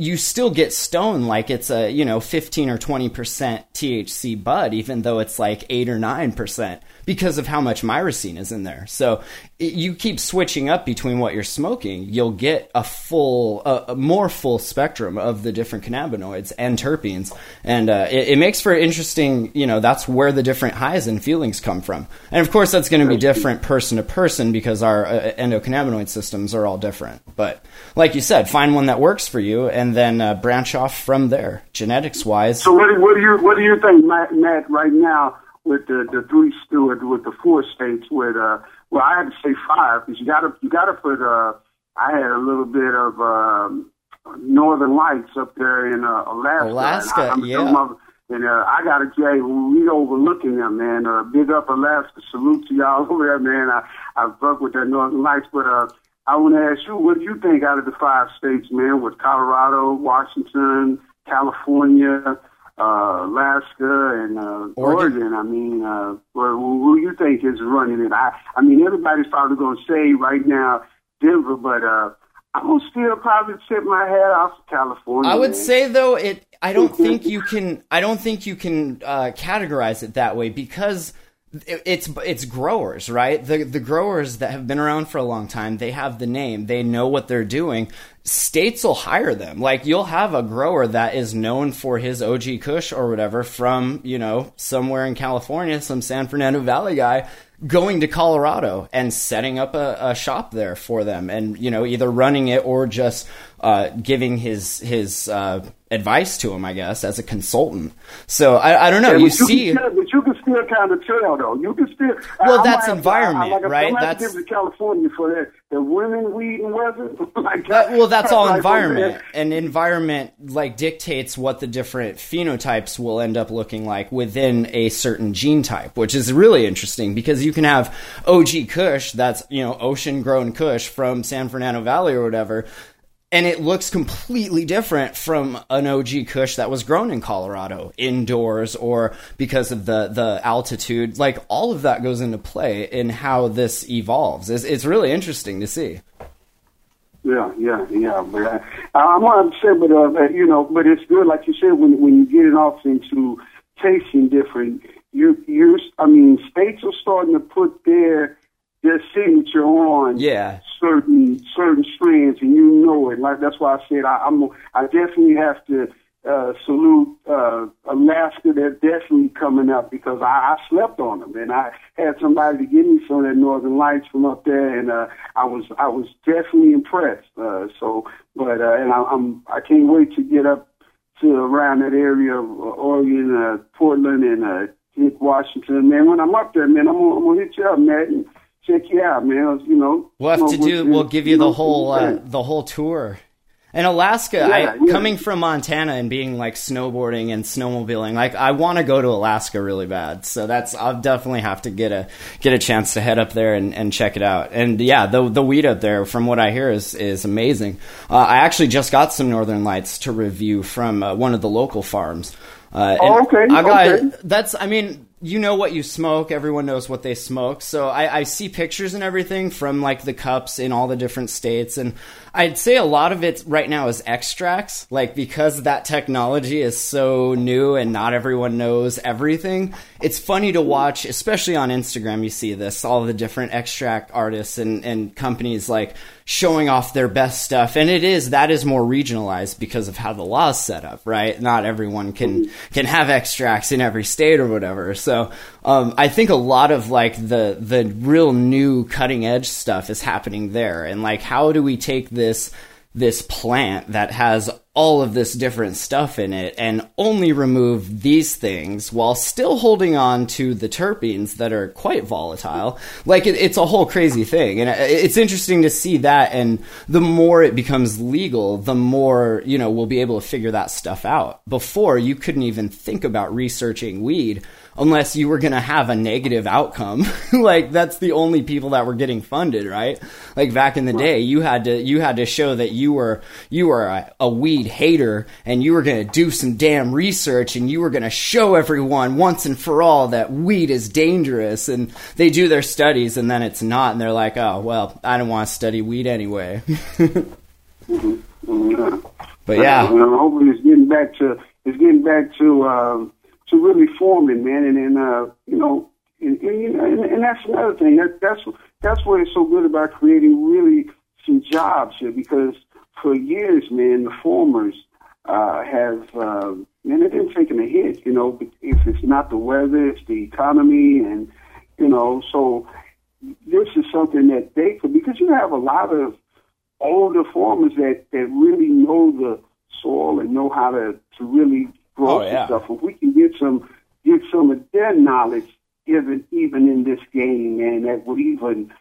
you still get stoned like it's a you know 15 or 20 percent THC bud, even though it's like eight or nine percent, because of how much myrcene is in there. So it, you keep switching up between what you're smoking, you'll get a full, a, a more full spectrum of the different cannabinoids and terpenes, and uh, it, it makes for interesting. You know, that's where the different highs and feelings come from, and of course that's going to be different person to person because our uh, endocannabinoid systems are all different. But like you said, find one that works for you, and then uh, branch off from there, genetics wise. So what do, what do you what do you think, Matt, Matt right now with the the three steward with the four states with uh well I had to say five because you gotta you gotta put uh I had a little bit of um Northern Lights up there in uh, Alaska. Alaska, and I, I'm yeah. of- And uh, I got to Jay, we overlooking them, man. Uh, big up Alaska, salute to y'all over there, man. I I fuck with that Northern Lights, but uh, I want to ask you, what do you think out of the five states, man? With Colorado, Washington, California, uh, Alaska, and uh, Oregon. Oregon. I mean, uh, well, who you think is running it? I I mean, everybody's probably going to say right now Denver, but uh, I'm still probably tip my hat off to California. I would man. say though it I don't think you can I don't think you can uh, categorize it that way because it's it's growers, right? The the growers that have been around for a long time, they have the name, they know what they're doing. States will hire them. Like you'll have a grower that is known for his OG Kush or whatever from, you know, somewhere in California, some San Fernando Valley guy going to Colorado and setting up a, a shop there for them and you know either running it or just uh, giving his his uh, advice to him I guess as a consultant so I, I don't know Yeah, you see can still, but you can still kind of tell though. You can still. Well, I- I that's have environment, I, I, like I right? I'm gonna have to That's- to California for that. The women, weed, and weather. Oh, like That- well, that's all like, oh, environment, and environment like dictates what the different phenotypes will end up looking like within a certain gene type, which is really interesting because you can have OG Kush, that's you know ocean grown Kush from San Fernando Valley or whatever, and it looks completely different from an OG Kush that was grown in Colorado indoors or because of the the altitude. Like all of that goes into play in how this evolves. It's, it's really interesting to see. Yeah, yeah, yeah. But uh, I'm upset, but uh, you know, but it's good, like you said, when when you get it off into tasting different. You you, I mean, states are starting to put their their signature on Yeah. certain certain strands, and you know it. Like that's why I said I, I'm I definitely have to uh, salute uh, Alaska. They're definitely coming up because I, I slept on them, and I had somebody to give me some of that Northern Lights from up there, and uh, I was I was definitely impressed. Uh, so, but uh, and I, I'm I can't wait to get up to around that area of Oregon, uh, Portland, and uh, Washington. Man, when I'm up there, man, I'm gonna, I'm gonna hit you up, man. And, Check you out, man. You know, We'll have to do. We'll give you the know, whole uh, the whole tour. And Alaska, I, Yeah, yeah. coming from Montana and being like snowboarding and snowmobiling, like I want to go to Alaska really bad. So that's I'll definitely have to get a get a chance to head up there and, and check it out. And yeah, the the weed up there, from what I hear, is is amazing. Uh, I actually just got some Northern Lights to review from uh, one of the local farms. Uh, Oh, okay, I got okay. that's I mean you know what you smoke everyone knows what they smoke. So I, I see pictures and everything from like the cups in all the different states and i'd say a lot of it right now is extracts like because that technology is so new and not everyone knows everything. It's funny to watch especially on instagram you see this all the different extract artists and, and companies like showing off their best stuff. And it is that is more regionalized because of how the law is set up right? Not everyone can can have extracts in every state or whatever. So um, i think a lot of like the the real new cutting edge stuff is happening there. And like how do we take this this plant that has all of this different stuff in it and only remove these things while still holding on to the terpenes that are quite volatile. Like it, it's a whole crazy thing. And it's interesting to see that. And the more it becomes legal, the more, you know, we'll be able to figure that stuff out. Before you couldn't even think about researching weed unless you were going to have a negative outcome. like that's the only people that were getting funded, right? Like back in the day, you had to you had to show that you were you were a, a weed hater and you were going to do some damn research and you were going to show everyone once and for all that weed is dangerous and they do their studies and then it's not and they're like, "Oh, well, I don't want to study weed anyway." Yeah. but yeah. Hopefully it's getting back to it's getting back to um, to really forming, man. And then uh, you know, and, and, and, and that's another thing. That, that's that's what is so good about creating really some jobs here because for years, man, the formers uh, have uh, man, they've been taking a hit. You know, if it's not the weather, it's the economy, and you know, so this is something that they could because you have a lot of older farmers that that really know the soil and know how to to really Oh, yeah. stuff. If we can get some get some of their knowledge even even in this game, man, that would even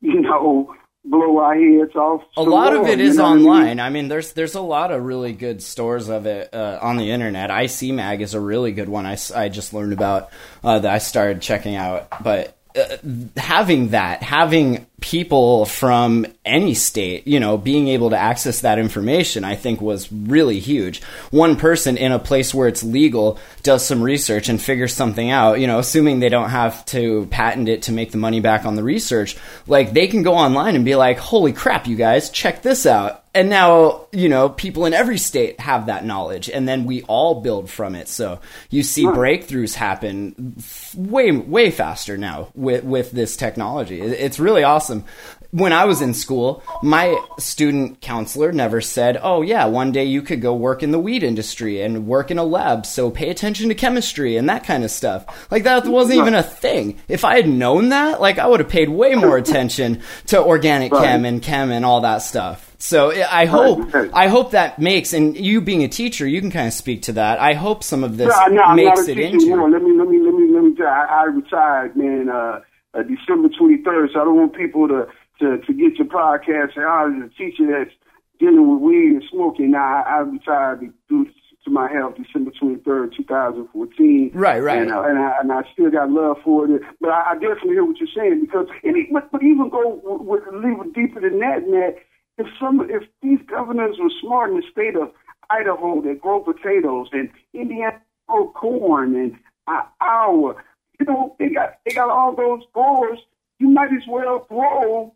you know blow our heads off. a lot of it you know what I mean? online. I mean, there's there's a lot of really good stores of it uh, on the internet. IC Mag is a really good one. I, I just learned about uh, that I started checking out. But uh, having that, having people from any state, you know, being able to access that information, I think was really huge. One person in a place where it's legal does some research and figures something out, you know, assuming they don't have to patent it to make the money back on the research, like they can go online and be like, holy crap, you guys, check this out. And now, you know, people in every state have that knowledge, and then we all build from it. So you see breakthroughs happen f- way, way faster now with, with this technology. It's really awesome. When I was in school, my student counselor never said, Oh, yeah, one day you could go work in the weed industry and work in a lab, so pay attention to chemistry and that kind of stuff. Like, that wasn't even a thing. If I had known that, like, I would have paid way more attention to organic Right. chem and chem and all that stuff. So I hope. I hope that makes and you being a teacher, you can kind of speak to that. I hope some of this No, no, makes it into. anymore. Let me, let me, let me, let me. I, I retired, man, uh, uh, December 23rd. So I don't want people to to to get your podcast and I was a teacher that's dealing with weed and smoking. Now I, I retired due to my health, December 23rd, 2014. Right, right. And, uh, and, I, and I still got love for it. But I, I definitely hear what you're saying because, and it, but, but even go with, with a little deeper than that, Matt. If some, if these governors were smart in the state of Idaho that grow potatoes and Indiana grow corn and uh, Iowa, you know, they got they got all those growers. You might as well grow,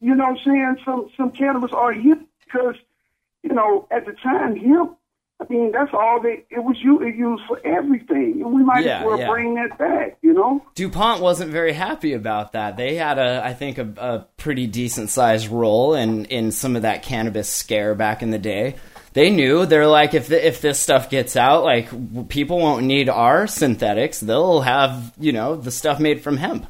you know, what I'm saying some some cannabis or hemp because you know at the time hemp. I mean, that's all they. It was you. It used for everything, and we might Yeah, as well yeah. bring that back. You know. DuPont wasn't very happy about that. They had a, I think, a, a pretty decent sized role in, in some of that cannabis scare back in the day. They knew they're like, if the, if this stuff gets out, like people won't need our synthetics. They'll have you know the stuff made from hemp.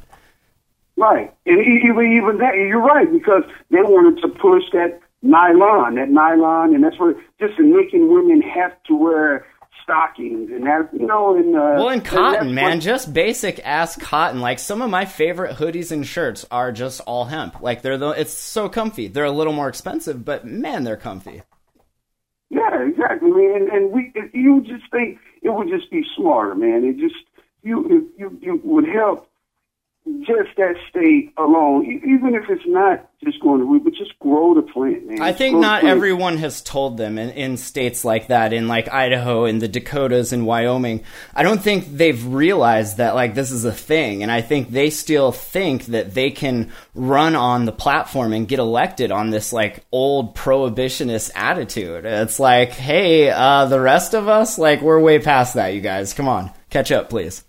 Right, and even even that, you're right because they wanted to push that nylon, that nylon, and that's what just in making women have to wear stockings and that, you know, and uh, Well, and and cotton, that's man, what- just basic ass cotton. Like some of my favorite hoodies and shirts are just all hemp. Like they're the, it's so comfy. They're a little more expensive, but man, they're comfy. Yeah, exactly. I mean, and, and we, you just think it would just be smarter, man. It just you, you, you would help just that state alone, even if it's not just going to weed, but just grow the plant, man. I think Grow not everyone has told them in, in states like that, in like Idaho, in the Dakotas, in Wyoming. I don't think they've realized that like this is a thing, and I think they still think that they can run on the platform and get elected on this like old prohibitionist attitude. It's like, hey, uh, the rest of us, like we're way past that. You guys, come on, catch up, please.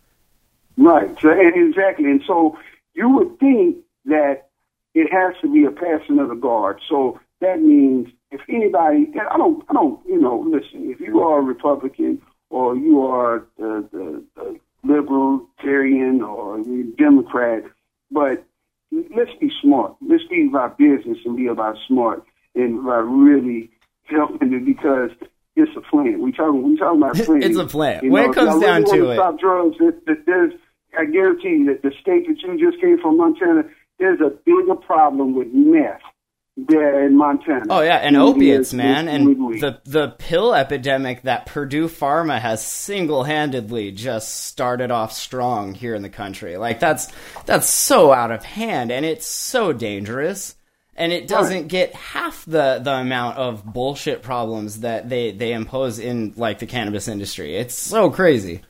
Right. So, and exactly. And so you would think that it has to be a passing of the guard. So that means if anybody, and I don't, I don't, you know, listen, if you are a Republican or you are the, the, the libertarian or Democrat, but let's be smart. Let's be about business and be about smart and about really helping it because it's a plan. We talking, we talking about plan. It's a plan. You When know, it comes down really to it. Stop drugs. That there's, I guarantee you that the state that you just came from, Montana, there's a bigger problem with meth there in Montana. Oh yeah, and opiates, man, and the the pill epidemic that Purdue Pharma has single handedly just started off strong here in the country. Like that's that's so out of hand, and it's so dangerous, and it doesn't get half the the amount of bullshit problems that they they impose in like the cannabis industry. It's so crazy.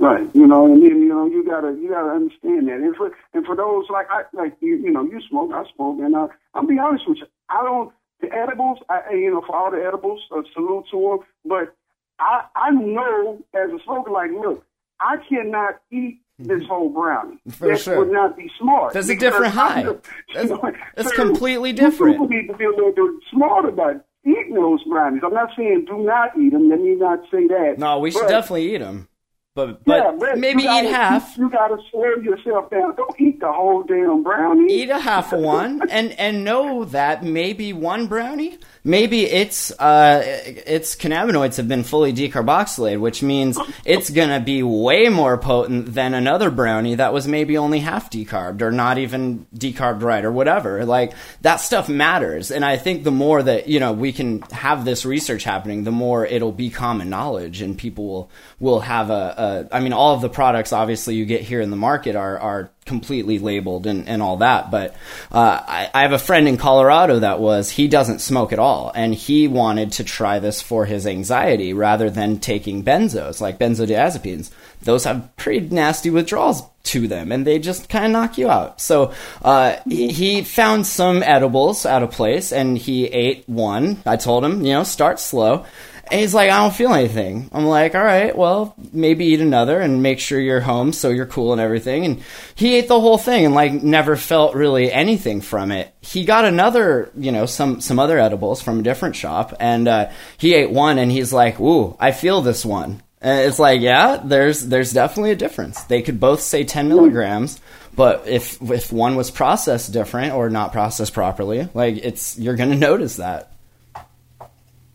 Right, you know, and then you know you gotta you gotta understand that, and for and for those like I like you you know you smoke, I smoke, and uh, I'll be honest with you, I don't the edibles, I I- you know for all the edibles, uh, salute to them, but I I know as a smoker, like look, I cannot eat this whole brownie. For that sure. would not be smart. That's a different high. That's- that's so completely different. People need to be a little bit smart about eating those brownies. I'm not saying do not eat them. Let me not say that. No, we should But- definitely eat them. But but yeah, but maybe gotta, eat half. You, you got to slow yourself down. Don't eat the whole damn brownie. Eat a half of one, and and know that maybe one brownie, maybe its uh its cannabinoids have been fully decarboxylated, which means it's gonna be way more potent than another brownie that was maybe only half decarbed or not even decarbed right or whatever. Like that stuff matters, and I think the more that you know we can have this research happening, the more it'll be common knowledge, and people will will have a, a I mean, all of the products obviously you get here in the market are are completely labeled and, and all that. But uh, I, I have a friend in Colorado that was he doesn't smoke at all, and he wanted to try this for his anxiety rather than taking benzos like benzodiazepines. Those have pretty nasty withdrawals to them, and they just kind of knock you out. So uh, he found some edibles out of place, and he ate one. I told him, you know, start slow. And he's like, I don't feel anything. I'm like, all right, well, maybe eat another and make sure you're home so you're cool and everything. And he ate the whole thing and like never felt really anything from it. He got another, you know, some some other edibles from a different shop, and uh, he ate one and he's like, ooh, I feel this one. And it's like, yeah, there's there's definitely a difference. They could both say 10 milligrams, but if if one was processed different or not processed properly, like it's you're gonna notice that.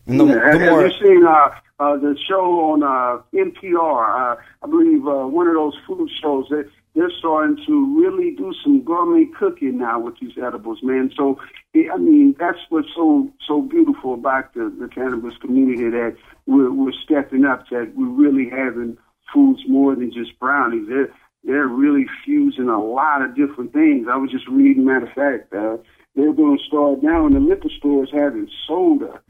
And the, Yeah, the have, more have you seen uh, uh, the show on uh, NPR? Uh, I believe uh, one of those food shows that they're starting to really do some gourmet cooking now with these edibles, man. So, I mean, that's what's so so beautiful about the, the cannabis community that we're, we're stepping up. That we're really having foods more than just brownies. They're they're really fusing a lot of different things. I was just reading, matter of fact, uh, they're going to start now in the liquor stores having soda,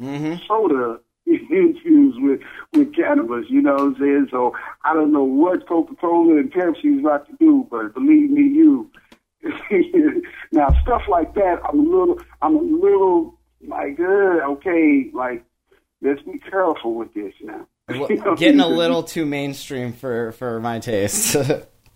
soda infused with with cannabis. You know what I'm saying? So I don't know what Coca Cola and Pepsi is about to do, but believe me, you. now stuff like that, I'm a little, I'm a little like, uh, okay, like let's be careful with this now. Know, getting a little too mainstream for for my taste.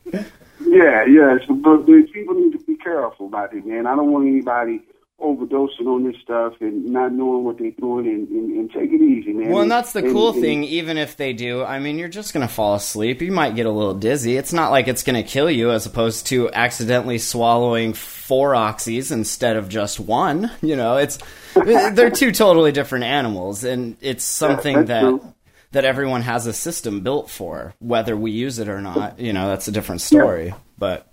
Yeah, yeah. So, but, but people need to be careful about it, man. I don't want anybody overdosing on this stuff and not knowing what they're doing and, and, and take it easy, man. well, and that's the cool and- thing. Even if they do, I mean, you're just gonna fall asleep. You might get a little dizzy. It's not like it's gonna kill you, as opposed to accidentally swallowing four oxys instead of just one. You know, it's they're two totally different animals, and it's something that. true. That everyone has a system built for, whether we use it or not. You know, that's a different story. But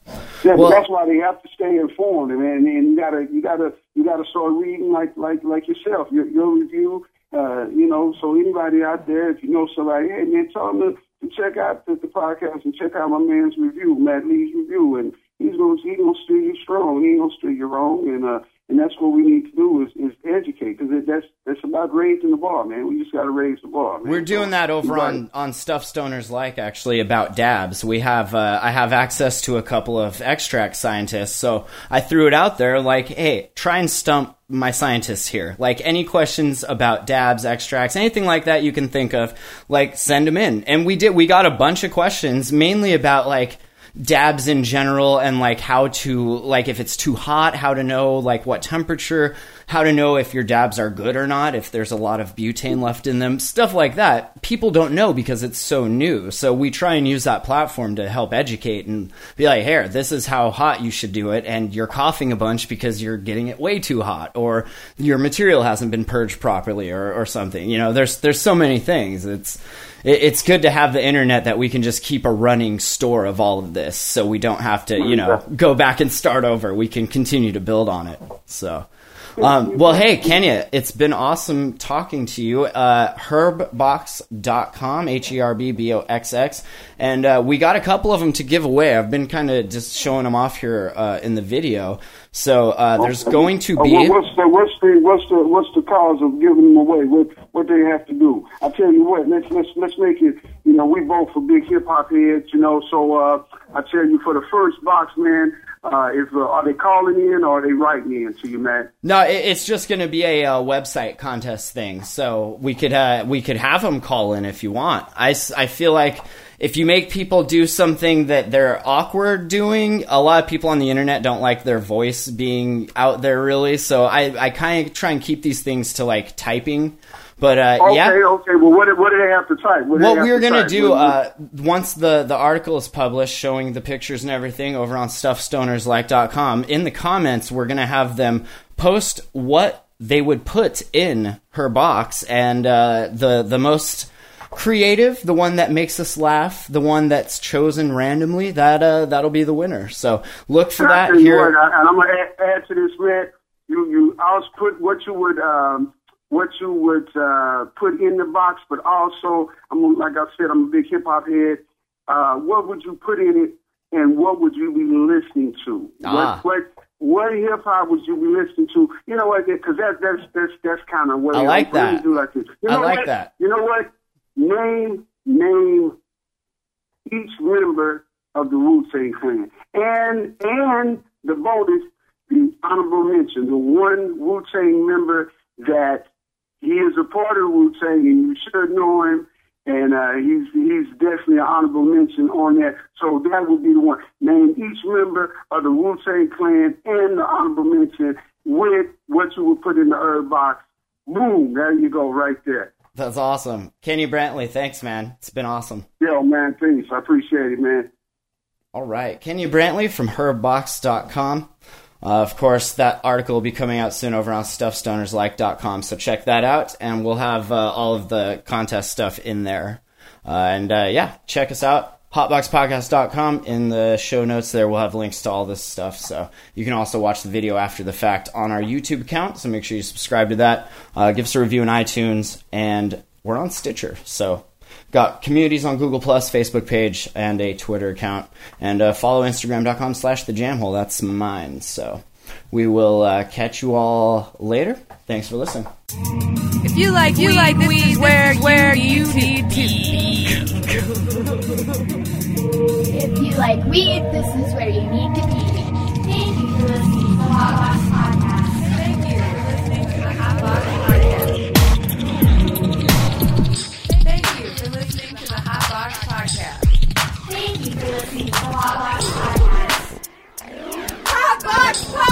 Yeah, but that's why they have to stay informed, and And you gotta, you gotta, you gotta start reading like, like, like yourself. Your, your review, uh, you know. So anybody out there, if you know somebody, hey man, tell them to, to check out the, the podcast and check out my man's review, Matt Lee's review, and he's gonna, he's gonna steer you strong. He ain't gonna steer you wrong, and uh, and that's what we need to do is, is educate because that's that's about raising the bar, man. We just gotta raise the bar. Man. We're doing that over right. on on stuff stoners like actually about dabs. We have uh, I have access to a couple of extract scientists, so I threw it out there like, hey, try and stump my scientists here. Like any questions about dabs, extracts, anything like that you can think of, like send them in. And we did. We got a bunch of questions, mainly about like dabs in general and like how to like if it's too hot how to know like what temperature how to know if your dabs are good or not if there's a lot of butane left in them stuff like that. People don't know because it's so new. So we try and use that platform to help educate and be like here this is how hot you should do it and you're coughing a bunch because you're getting it way too hot or your material hasn't been purged properly or, or something. You know there's there's so many things. It's it, it's good to have the internet that we can just keep a running store of all of this so we don't have to you know go back and start over. We can continue to build on it so um, well hey Kenny it's been awesome talking to you uh, herbboxx.com h-e-r-b-b-o-x-x and uh, we got a couple of them to give away i've been kind of just showing them off here uh, in the video so uh, there's going to Uh, be what- what's the what's the what's the what's the cause of giving them away? What what they have to do? I tell you what, let's let's let's make it. You know, we both are big hip hop heads. You know, so uh, I tell you, for the first box, man, Uh, is uh, are they calling in or are they writing in to you, Matt? No, it, it's just going to be a, uh website contest thing. So we could uh, we could have them call in if you want. I I feel like if you make people do something that they're awkward doing, a lot of people on the internet don't like their voice being out there really. So I, I kind of try and keep these things to like typing. But uh, Okay, yeah, okay. Well, what did- what do they have to type? What, what we were to gonna do uh, once the the article is published, showing the pictures and everything over on stuffstonerslike.com. In the comments, we're gonna have them post what they would put in her box, and uh, the the most creative, the one that makes us laugh, the one that's chosen randomly, that uh, that'll be the winner. So look for that here. and I'm gonna add, add to this, Matt. You you, I'll put what you would um, what you would uh, put in the box, but also I'm like I said, I'm a big hip hop head. Uh, what would you put in it, and what would you be listening to? Ah. What what what hip hop would you be listening to? You know what? Because that that's that's that's kind of what I like that. Do like this. You I know like what? that. You know what? Name name each member of the Wu Tang Clan, and and the bonus, the honorable mention, the one Wu Tang member that he is a part of Wu Tang, and you should know him. And uh, he's he's definitely an honorable mention on that. So that would be the one. Name each member of the Wu Tang Clan and the honorable mention with what you would put in the Herb Boxx. Boom! There you go, right there. That's awesome, Kenny Brantley. Thanks, man. It's been awesome. Yo, man, thanks. I appreciate it, man. All right. Kenny Brantley from herbboxx.com. Uh, of course, that article will be coming out soon over on stuffstonerslike.com, so check that out, and we'll have uh, all of the contest stuff in there. Uh, and uh, yeah, check us out. Hotboxpodcast.com. In the show notes there, we'll have links to all this stuff. So you can also watch the video after the fact on our YouTube account. So make sure you subscribe to that. Uh, give us a review on iTunes, and we're on Stitcher. So got communities on Google Plus, Facebook page, and a Twitter account. And uh, follow Instagram.com slash the jamhole. That's mine. So we will uh, catch you all later. Thanks for listening. If you like, you like this is where where you need to be. If you like weed, this is where you need to be. Thank you for listening to the Podcast. Hot box, hot.